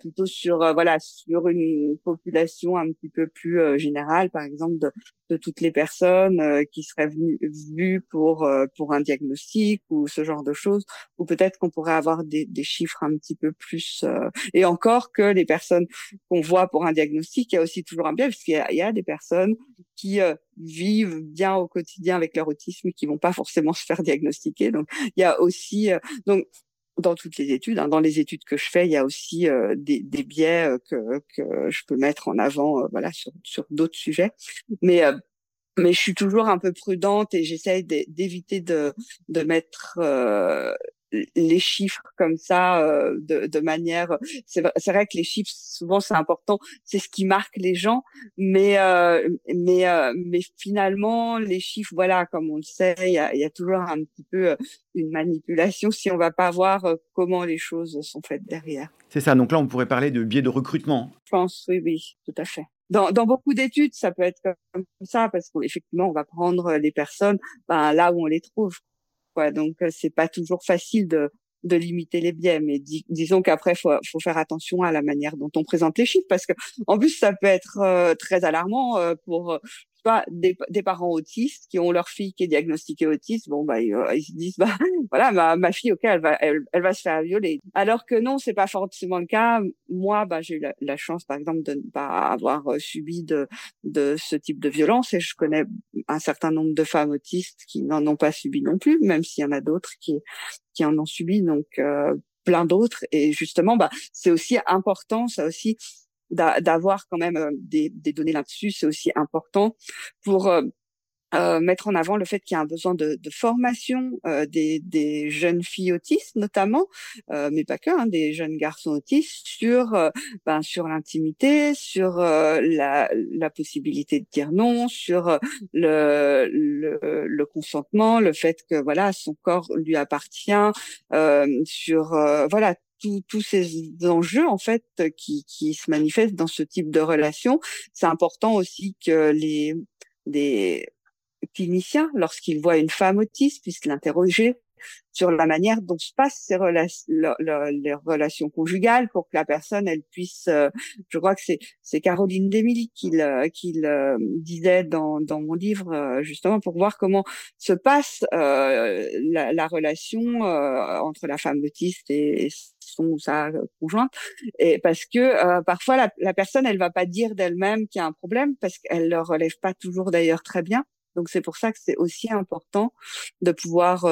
plutôt sur euh, voilà sur une population un petit peu plus euh, générale, par exemple de, de toutes les personnes qui seraient venues vues pour pour un diagnostic ou ce genre de choses, ou peut-être qu'on pourrait avoir des, des, chiffres un petit peu plus et encore que les personnes qu'on voit pour un diagnostic, il y a aussi toujours un biais puisqu'il y a, y a des personnes qui vivent bien au quotidien avec leur autisme et qui vont pas forcément se faire diagnostiquer. Donc il y a aussi donc dans toutes les études, hein, dans les études que je fais, il y a aussi euh, des, des, biais que, que je peux mettre en avant, voilà, sur, sur d'autres sujets. Mais mais je suis toujours un peu prudente et j'essaye d'éviter de, de mettre les chiffres comme ça euh, de, de, manière c'est vrai que les chiffres souvent c'est important c'est ce qui marque les gens mais euh, mais euh, mais finalement les chiffres voilà comme on le sait il y a, y a, toujours un petit peu une manipulation si on va pas voir comment les choses sont faites derrière c'est ça donc là on pourrait parler de biais de recrutement je pense oui oui tout à fait dans, dans beaucoup d'études, ça peut être comme ça parce qu'effectivement, on va prendre les personnes ben, là où on les trouve. Donc euh, c'est pas toujours facile de de limiter les biais, mais disons qu'après faut faut faire attention à la manière dont on présente les chiffres parce que en plus ça peut être euh, très alarmant euh, pour des, des, parents autistes qui ont leur fille qui est diagnostiquée autiste, bon bah ils, euh, se disent bah voilà ma, ma fille ok elle va elle, elle, va se faire violer. Alors que non c'est pas forcément le cas. Moi bah j'ai eu la, chance par exemple de ne pas avoir euh, subi de de ce type de violence et je connais un certain nombre de femmes autistes qui n'en ont pas subi non plus, même s'il y en a d'autres qui qui en ont subi donc euh, plein d'autres et justement bah c'est aussi important ça aussi d'avoir quand même euh, des, des données là-dessus, c'est aussi important pour euh, euh, mettre en avant le fait qu'il y a un besoin de, formation euh, des, des, jeunes filles autistes notamment, euh, mais pas que, hein, des jeunes garçons autistes sur ben, sur l'intimité, sur la, la, possibilité de dire non, sur le, le, le, consentement, le fait que voilà son corps lui appartient, sur voilà tous ces enjeux en fait qui, qui se manifestent dans ce type de relation. C'est important aussi que les, les cliniciens, lorsqu'ils voient une femme autiste, puissent l'interroger sur la manière dont se passent ces relations, les relations conjugales pour que la personne elle puisse euh, je crois que c'est c'est Caroline Demily qui le, qui le disait dans dans mon livre euh, justement pour voir comment se passe euh, la, la, relation entre la femme autiste et ou sa conjointe et parce que parfois la, personne elle va pas dire d'elle-même qu'il y a un problème parce qu'elle le relève pas toujours d'ailleurs très bien donc c'est pour ça que c'est aussi important de pouvoir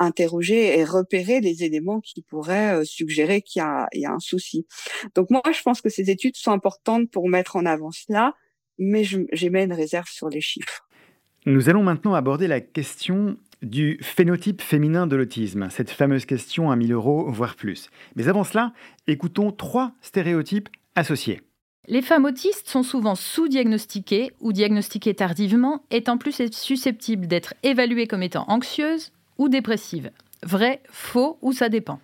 interroger et repérer les éléments qui pourraient euh, suggérer qu'il y, a, un souci. Donc moi, je pense que ces études sont importantes pour mettre en avant cela, mais j'émets une réserve sur les chiffres. Nous allons maintenant aborder la question du phénotype féminin de l'autisme, cette fameuse question à 1000 euros, voire plus. Mais avant cela, écoutons trois stéréotypes associés. Les femmes autistes sont souvent sous-diagnostiquées ou diagnostiquées tardivement, étant plus susceptibles d'être évaluées comme étant anxieuses, ou dépressive Vrai, faux ou ça dépend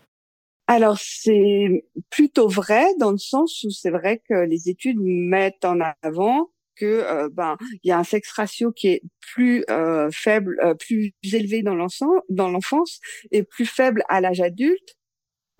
alors c'est plutôt vrai dans le sens où c'est vrai que les études mettent en avant que ben il y a un sexe ratio qui est plus faible, plus élevé dans l'enfance et plus faible à l'âge adulte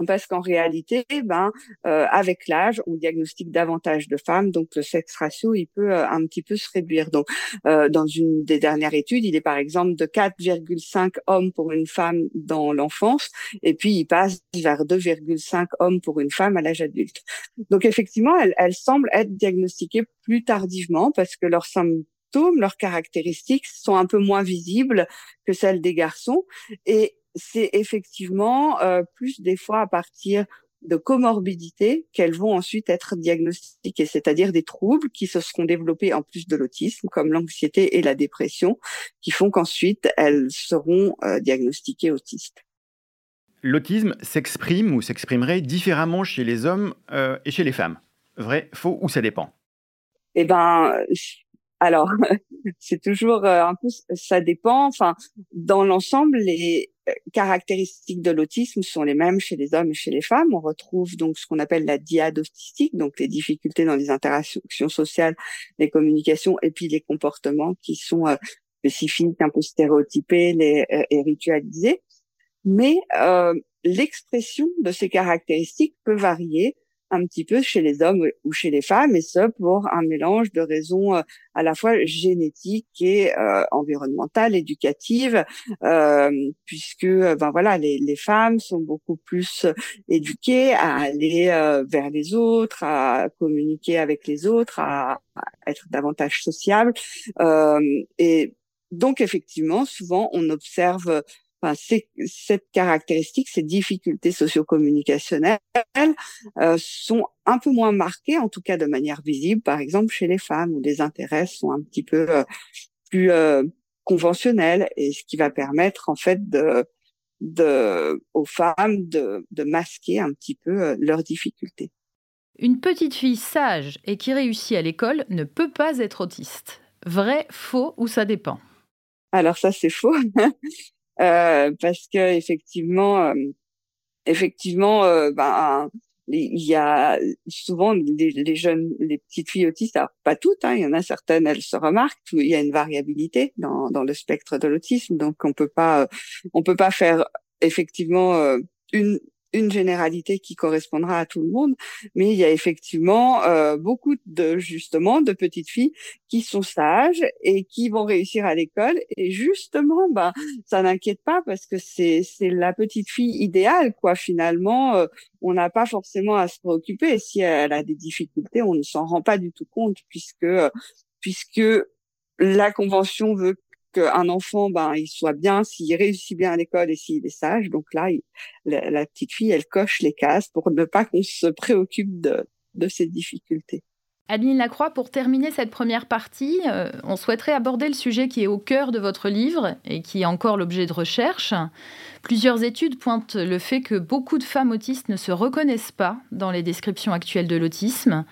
parce qu'en réalité, ben, euh, avec l'âge, on diagnostique davantage de femmes, donc le sexe ratio, il peut euh, un petit peu se réduire. Donc, euh, dans une des dernières études, il est par exemple de 4,5 hommes pour une femme dans l'enfance, et puis il passe vers 2,5 hommes pour une femme à l'âge adulte. Donc, effectivement, elles, elles semblent être diagnostiquées plus tardivement parce que leurs symptômes, leurs caractéristiques sont un peu moins visibles que celles des garçons, et c'est effectivement euh, plus des fois à partir de comorbidités qu'elles vont ensuite être diagnostiquées, c'est-à-dire des troubles qui se seront développés en plus de l'autisme, comme l'anxiété et la dépression, qui font qu'ensuite elles seront euh, diagnostiquées autistes. L'autisme s'exprime ou s'exprimerait différemment chez les hommes euh, et chez les femmes. Vrai, faux ou ça dépend? Eh ben, alors, c'est toujours un peu, ça dépend. Enfin, dans l'ensemble, les caractéristiques de l'autisme sont les mêmes chez les hommes et chez les femmes. On retrouve donc ce qu'on appelle la diade autistique, donc les difficultés dans les interactions sociales, les communications et puis les comportements qui sont euh, spécifiques, un peu stéréotypés les, euh, et ritualisés. Mais euh, l'expression de ces caractéristiques peut varier un petit peu chez les hommes ou chez les femmes, et ce pour un mélange de raisons euh, à la fois génétiques et euh, environnementales, éducatives, euh, puisque euh, ben voilà, les, les, femmes sont beaucoup plus éduquées à aller vers les autres, à communiquer avec les autres, à, à être davantage sociables, et donc effectivement, souvent on observe cette caractéristique, ces difficultés socio-communicationnelles euh, sont un peu moins marquées, en tout cas de manière visible, par exemple chez les femmes, où les intérêts sont un petit peu euh, plus euh, conventionnels, et ce qui va permettre en fait de, de aux femmes de, de masquer un petit peu leurs difficultés. Une petite fille sage et qui réussit à l'école ne peut pas être autiste. Vrai, faux ou ça dépend? Alors ça c'est faux. Euh, parce que effectivement, euh, effectivement, euh, ben il y a souvent les, jeunes, les petites filles autistes, alors pas toutes, hein, il y en a certaines, elles se remarquent, il y a une variabilité dans, dans le spectre de l'autisme, donc on peut pas, on peut pas faire effectivement une une généralité qui correspondra à tout le monde, mais il y a effectivement euh, beaucoup de justement de petites filles qui sont sages et qui vont réussir à l'école. Et justement bah ça n'inquiète pas parce que c'est c'est la petite fille idéale quoi. Finalement euh, on n'a pas forcément à se préoccuper. Si elle a des difficultés on ne s'en rend pas du tout compte puisque puisque la convention veut qu'un enfant, ben, il soit bien, s'il réussit bien à l'école et s'il est sage. Donc là, la, petite fille, elle coche les cases pour ne pas qu'on se préoccupe de, de ces difficultés. Adeline Lacroix, pour terminer cette première partie, euh, on souhaiterait aborder le sujet qui est au cœur de votre livre et qui est encore l'objet de recherche. Plusieurs études pointent le fait que beaucoup de femmes autistes ne se reconnaissent pas dans les descriptions actuelles de l'autisme.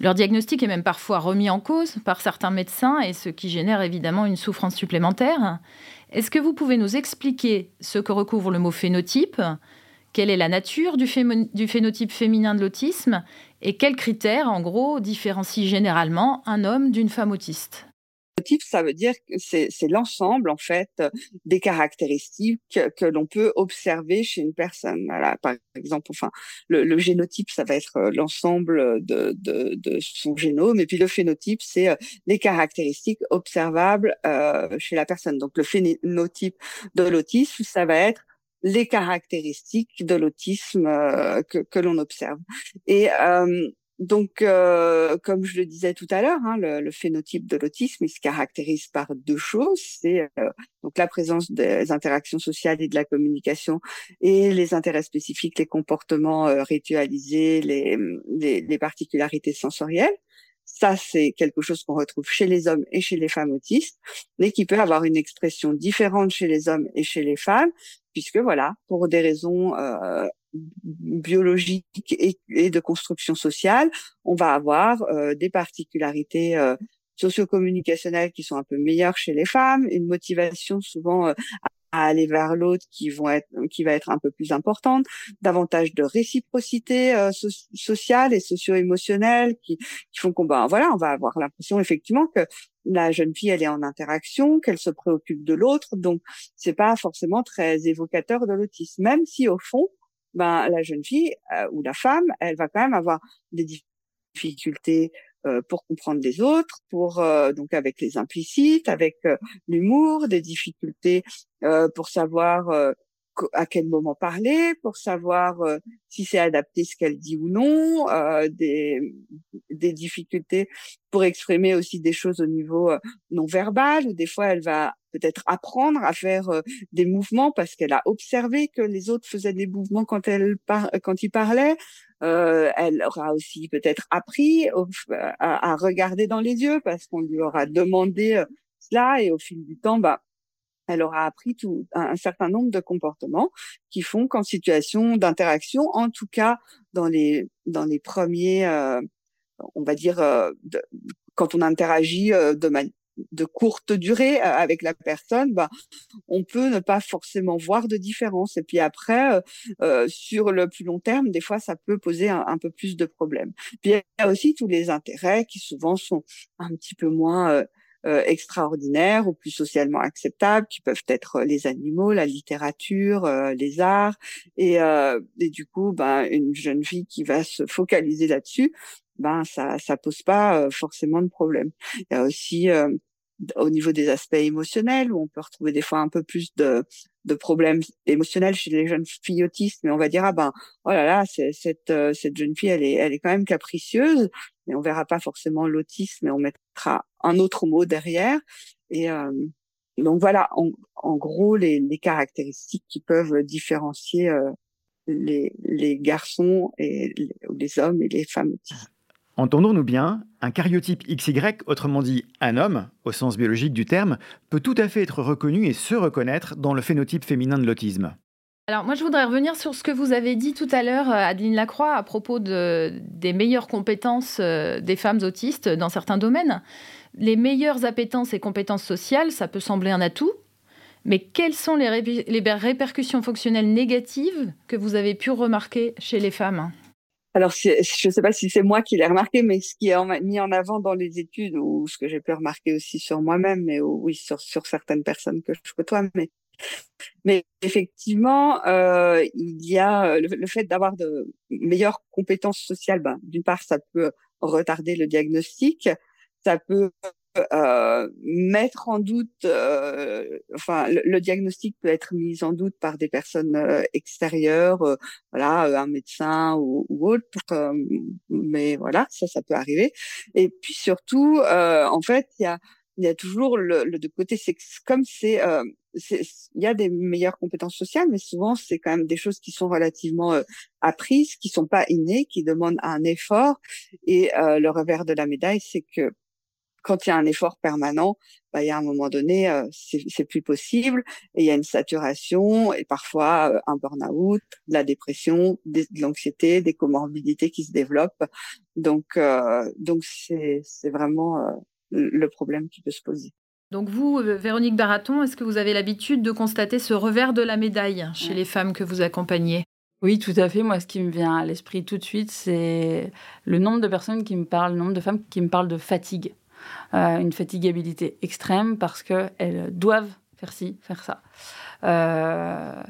Leur diagnostic est même parfois remis en cause par certains médecins et ce qui génère évidemment une souffrance supplémentaire. Est-ce que vous pouvez nous expliquer ce que recouvre le mot phénotype? Quelle est la nature du, phénotype féminin de l'autisme? Et quels critères, en gros, différencient généralement un homme d'une femme autiste? Ça veut dire que c'est l'ensemble en fait des caractéristiques que, l'on peut observer chez une personne. Voilà, par exemple, enfin, le, génotype, ça va être euh, l'ensemble de, de, de, son génome, et puis le phénotype, c'est euh, les caractéristiques observables euh, chez la personne. Donc le phénotype de l'autisme, ça va être les caractéristiques de l'autisme que, que l'on observe. Et donc, euh, comme je le disais tout à l'heure, hein, le, phénotype de l'autisme, il se caractérise par deux choses. C'est euh, donc la présence des interactions sociales et de la communication et les intérêts spécifiques, les comportements euh, ritualisés, les, les, les, particularités sensorielles. Ça, c'est quelque chose qu'on retrouve chez les hommes et chez les femmes autistes, mais qui peut avoir une expression différente chez les hommes et chez les femmes, puisque voilà, pour des raisons euh, biologique et, de construction sociale, on va avoir euh, des particularités euh, socio-communicationnelles qui sont un peu meilleures chez les femmes, une motivation souvent euh, aller vers l'autre qui vont être qui va être un peu plus importante, davantage de réciprocité euh, sociale et socio-émotionnelle qui, qui font qu'on ben, voilà, on va avoir l'impression effectivement que la jeune fille elle est en interaction, qu'elle se préoccupe de l'autre, donc c'est pas forcément très évocateur de l'autisme, même si au fond ben la jeune fille euh, ou la femme, elle va quand même avoir des difficultés euh, pour comprendre les autres, pour euh, donc avec les implicites, avec euh, l'humour, des difficultés pour savoir à quel moment parler, pour savoir si c'est adapté ce qu'elle dit ou non, des, des difficultés pour exprimer aussi des choses au niveau non verbal, ou des fois elle va peut-être apprendre à faire des mouvements parce qu'elle a observé que les autres faisaient des mouvements quand elle quand ils parlaient. Euh, elle aura aussi peut-être appris à, à, regarder dans les yeux parce qu'on lui aura demandé cela et au fil du temps, bah, elle aura appris tout, un, certain nombre de comportements qui font qu'en situation d'interaction, en tout cas dans les dans les premiers, euh, on va dire, euh, quand on interagit euh, de, de courte durée avec la personne, bah, on peut ne pas forcément voir de différence. Et puis après, sur le plus long terme, des fois, ça peut poser un, un, peu plus de problèmes. Puis il y a aussi tous les intérêts qui souvent sont un petit peu moins euh, extraordinaires ou plus socialement acceptables, qui peuvent être euh, les animaux, la littérature, euh, les arts. Et, et du coup, ben, une jeune fille qui va se focaliser là-dessus, ben ça ça pose pas forcément de problème. Il y a aussi au niveau des aspects émotionnels où on peut retrouver des fois un peu plus de de problèmes émotionnels chez les jeunes filles autistes mais on va dire ah ben oh là là cette cette jeune fille elle est elle est quand même capricieuse mais on verra pas forcément l'autisme, mais on mettra un autre mot derrière. Et euh, donc voilà, en, gros, les, caractéristiques qui peuvent différencier euh, les, garçons et les, hommes et les femmes autistes. Entendons-nous bien, un cariotype XY, autrement dit un homme, au sens biologique du terme, peut tout à fait être reconnu et se reconnaître dans le phénotype féminin de l'autisme. Alors moi, je voudrais revenir sur ce que vous avez dit tout à l'heure, euh, Adeline Lacroix, à propos de, des meilleures compétences euh, des femmes autistes dans certains domaines. Les meilleures appétences et compétences sociales, ça peut sembler un atout, mais quelles sont les, répercussions fonctionnelles négatives que vous avez pu remarquer chez les femmes? Alors, je ne sais pas si c'est moi qui l'ai remarqué, mais ce qui est mis en avant dans les études, ou ce que j'ai pu remarquer aussi sur moi-même, mais oui, sur, certaines personnes que je côtoie, mais mais effectivement, euh, il y a euh, le, fait d'avoir de meilleures compétences sociales. Ben, D'une part, ça peut retarder le diagnostic, ça peut euh, mettre en doute, euh, enfin, le, diagnostic peut être mis en doute par des personnes euh, extérieures, euh, voilà, un médecin ou, ou autre. mais voilà, ça, ça peut arriver. Et puis surtout, en fait, il y a y a toujours le, le de côté, c'est comme c'est, euh, il y a des meilleures compétences sociales, mais souvent c'est quand même des choses qui sont relativement euh, apprises, qui sont pas innées, qui demandent un effort. Et euh, le revers de la médaille, c'est que quand il y a un effort permanent, bah, il y a un moment donné, euh, c'est plus possible, et il y a une saturation, et parfois euh, un burn-out, de la dépression, de l'anxiété, des comorbidités qui se développent. Donc, euh, donc c'est vraiment le problème qui peut se poser. Donc vous, euh, Véronique Baraton, est-ce que vous avez l'habitude de constater ce revers de la médaille chez les femmes que vous accompagnez? Oui, tout à fait. Moi, ce qui me vient à l'esprit tout de suite, c'est le nombre de personnes qui me parlent, le nombre de femmes qui me parlent de fatigue. Euh, une fatigabilité extrême parce qu'elles doivent faire ci, faire ça. Euh,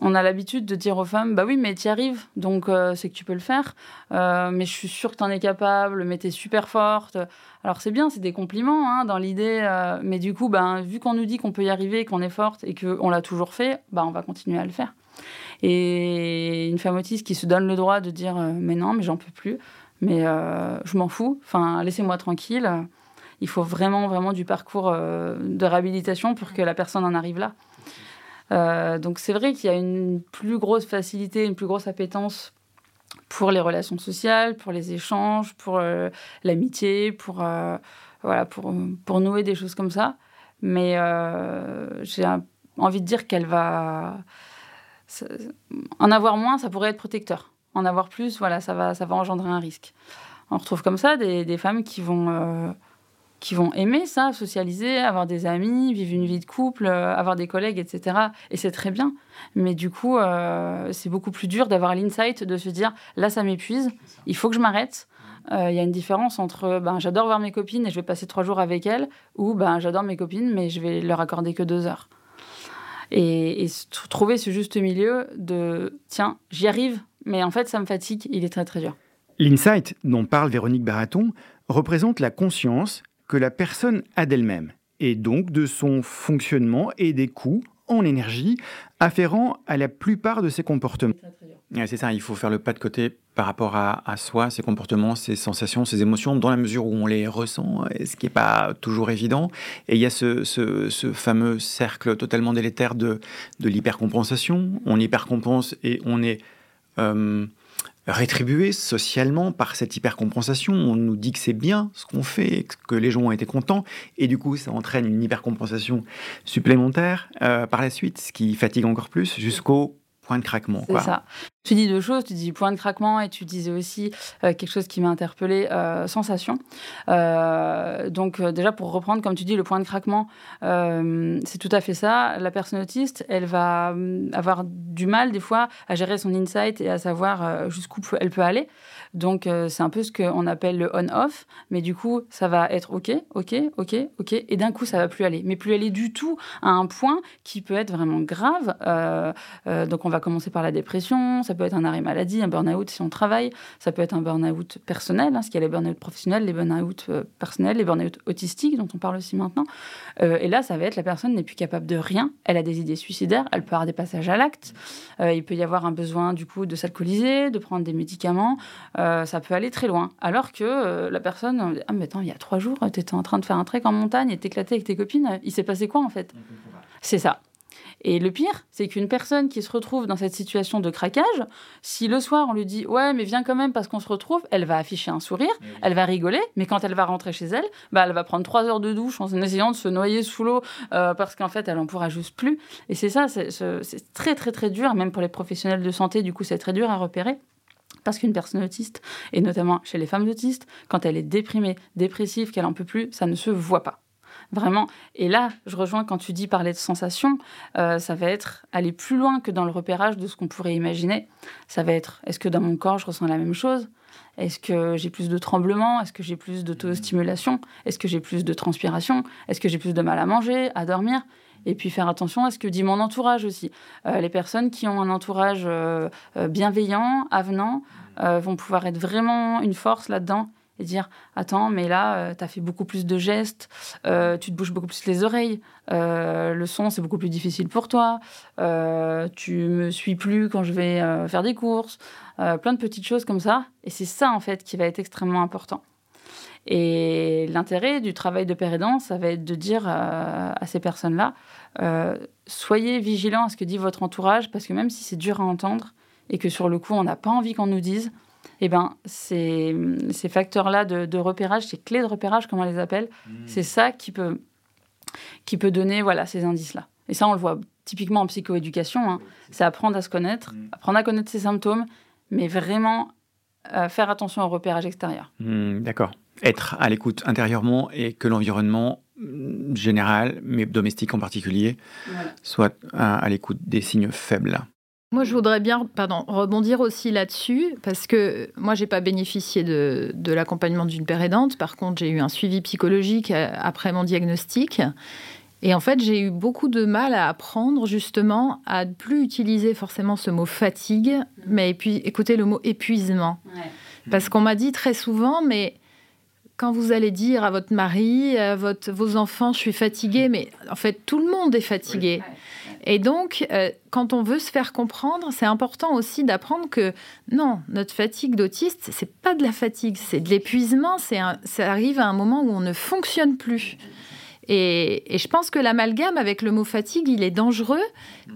on a l'habitude de dire aux femmes, bah oui, mais tu y arrives, donc euh, c'est que tu peux le faire. Mais je suis sûre que tu en es capable, mais tu es super forte. Alors c'est bien, c'est des compliments hein, dans l'idée, mais du coup, ben, vu qu'on nous dit qu'on peut y arriver, qu'on est forte et qu'on l'a toujours fait, bah, on va continuer à le faire. Et une femme autiste qui se donne le droit de dire, mais non, mais j'en peux plus, mais je m'en fous, enfin, laissez-moi tranquille. Il faut vraiment, vraiment du parcours de réhabilitation pour que la personne en arrive là. Euh, donc c'est vrai qu'il y a une plus grosse facilité, une plus grosse appétence pour les relations sociales, pour les échanges, pour euh, l'amitié, pour, euh, voilà, pour nouer des choses comme ça. Mais j'ai envie de dire qu'elle va... En avoir moins, ça pourrait être protecteur. En avoir plus, voilà, ça va, ça va engendrer un risque. On retrouve comme ça des, des femmes qui vont qui vont aimer ça, socialiser, avoir des amis, vivre une vie de couple, euh, avoir des collègues, etc. Et c'est très bien. Mais du coup, euh, c'est beaucoup plus dur d'avoir l'insight de se dire là, ça m'épuise, il faut que je m'arrête. Euh, il y a une différence entre ben, j'adore voir mes copines et je vais passer trois jours avec elles, ou ben, j'adore mes copines mais je vais leur accorder que deux heures. Et, et trouver ce juste milieu de tiens, j'y arrive, mais en fait, ça me fatigue, il est très très dur. L'insight dont parle Véronique Baraton représente la conscience que la personne a d'elle-même, et donc de son fonctionnement et des coûts en énergie afférents à la plupart de ses comportements. C'est ça, il faut faire le pas de côté par rapport à, soi, ses comportements, ses sensations, ses émotions, dans la mesure où on les ressent, ce qui n'est pas toujours évident. Et il y a ce, fameux cercle totalement délétère de, de l'hypercompensation. On hypercompense et on est... Euh, rétribué socialement par cette hypercompensation. On nous dit que c'est bien ce qu'on fait, que les gens ont été contents, et du coup, ça entraîne une hypercompensation supplémentaire euh, par la suite, ce qui fatigue encore plus jusqu'au point de craquement. C'est ça. Tu dis deux choses, tu dis point de craquement et tu disais aussi euh, quelque chose qui m'a interpellé, euh, sensation. Euh, donc déjà pour reprendre, comme tu dis, le point de craquement, c'est tout à fait ça. La personne autiste, elle va avoir du mal des fois à gérer son insight et à savoir jusqu'où elle peut aller. Donc c'est un peu ce qu'on appelle le on-off, mais du coup ça va être ok, ok, ok, ok, et d'un coup ça va plus aller, mais plus aller du tout à un point qui peut être vraiment grave. donc on va commencer par la dépression ça peut être un arrêt maladie, un burn-out si on travaille, ça peut être un burn-out personnel, hein, ce qu'il y a les burn-out professionnels, les burn-out euh, personnels, les burn-out autistiques dont on parle aussi maintenant. Euh, et là, ça va être la personne n'est plus capable de rien, elle a des idées suicidaires, elle peut avoir des passages à l'acte, euh, il peut y avoir un besoin du coup de s'alcooliser, de prendre des médicaments, ça peut aller très loin. Alors que la personne, ah mais attends, il y a trois jours, tu étais en train de faire un trek en montagne et t'éclater avec tes copines, il s'est passé quoi en fait? C'est ça. Et le pire, c'est qu'une personne qui se retrouve dans cette situation de craquage, si le soir on lui dit ouais mais viens quand même parce qu'on se retrouve, elle va afficher un sourire, elle va rigoler, mais quand elle va rentrer chez elle, bah elle va prendre trois heures de douche en essayant de se noyer sous l'eau euh, parce qu'en fait elle en pourra juste plus. Et c'est ça, c'est très très très dur, même pour les professionnels de santé, du coup c'est très dur à repérer. Parce qu'une personne autiste, et notamment chez les femmes autistes, quand elle est déprimée, dépressive, qu'elle en peut plus, ça ne se voit pas. Vraiment. Et là, je rejoins quand tu dis parler de sensations, euh, ça va être aller plus loin que dans le repérage de ce qu'on pourrait imaginer. Ça va être, est-ce que dans mon corps, je ressens la même chose? Est-ce que j'ai plus de tremblements? Est-ce que j'ai plus d'autostimulation? Est-ce que j'ai plus de transpiration? Est-ce que j'ai plus de mal à manger, à dormir? Et puis faire attention à ce que dit mon entourage aussi. Euh, les personnes qui ont un entourage euh, bienveillant, avenant, vont pouvoir être vraiment une force là-dedans et dire Attends, mais là, euh, tu as fait beaucoup plus de gestes, euh, tu te bouges beaucoup plus les oreilles, euh, le son, c'est beaucoup plus difficile pour toi, tu me suis plus quand je vais faire des courses, plein de petites choses comme ça. Et c'est ça, en fait, qui va être extrêmement important. Et l'intérêt du travail de père aidant, ça va être de dire à ces personnes-là soyez vigilants à ce que dit votre entourage, parce que même si c'est dur à entendre et que sur le coup, on n'a pas envie qu'on nous dise, eh ben, ces, ces facteurs-là de, repérage, ces clés de repérage, comme on les appelle, mmh. c'est ça qui peut, qui peut donner voilà, ces indices-là. Et ça, on le voit typiquement en psychoéducation. Hein. C'est apprendre à se connaître, mmh. apprendre à connaître ses symptômes, mais vraiment euh, faire attention au repérage extérieur. Mmh, d'accord. Être à l'écoute intérieurement et que l'environnement général, mais domestique en particulier, soit à l'écoute des signes faibles. Moi, je voudrais bien pardon, rebondir aussi là-dessus, parce que moi, j'ai pas bénéficié de, de l'accompagnement d'une père aidante. Par contre, j'ai eu un suivi psychologique euh, après mon diagnostic. Et en fait, j'ai eu beaucoup de mal à apprendre justement à ne plus utiliser forcément ce mot fatigue, mais puis écouter le mot épuisement. Parce qu'on m'a dit très souvent, mais quand vous allez dire à votre mari, à votre, vos enfants, je suis fatiguée, mais en fait, tout le monde est fatigué. Et donc, euh, quand on veut se faire comprendre, c'est important aussi d'apprendre que non, notre fatigue d'autiste, c'est pas de la fatigue, c'est de l'épuisement. ça arrive à un moment où on ne fonctionne plus. Et, je pense que l'amalgame avec le mot fatigue, il est dangereux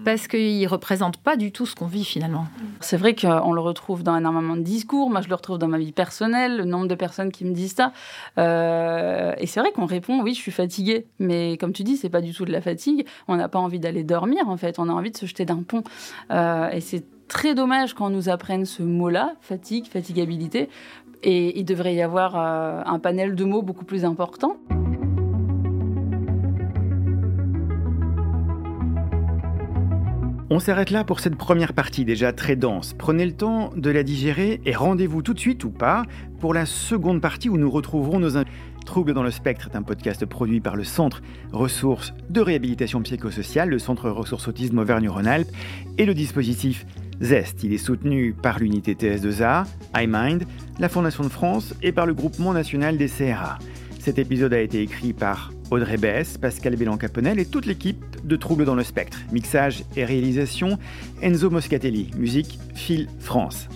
parce qu'il ne représente pas du tout ce qu'on vit finalement. C'est vrai qu'on le retrouve dans énormément de discours. Moi, je le retrouve dans ma vie personnelle, le nombre de personnes qui me disent ça. Euh, et c'est vrai qu'on répond oui, je suis fatiguée. Mais comme tu dis, c'est pas du tout de la fatigue. On n'a pas envie d'aller dormir, en fait. On a envie de se jeter d'un pont. Euh, et c'est très dommage qu'on nous apprenne ce mot-là, fatigue, fatigabilité. Et il devrait y avoir euh, un panel de mots beaucoup plus important. On s'arrête là pour cette première partie déjà très dense. Prenez le temps de la digérer et rendez-vous tout de suite ou pas pour la seconde partie où nous retrouverons nos Troubles dans le spectre est un podcast produit par le Centre Ressources de réhabilitation psychosociale, le Centre Ressources Autisme Auvergne-Rhône-Alpes et le dispositif ZEST. Il est soutenu par l'unité TS2A, iMind, la Fondation de France et par le Groupement national des CRA. Cet épisode a été écrit par Audrey Bess, Pascal Bélan-Caponel et toute l'équipe de Troubles dans le spectre. Mixage et réalisation, Enzo Moscatelli. Musique, Phil France.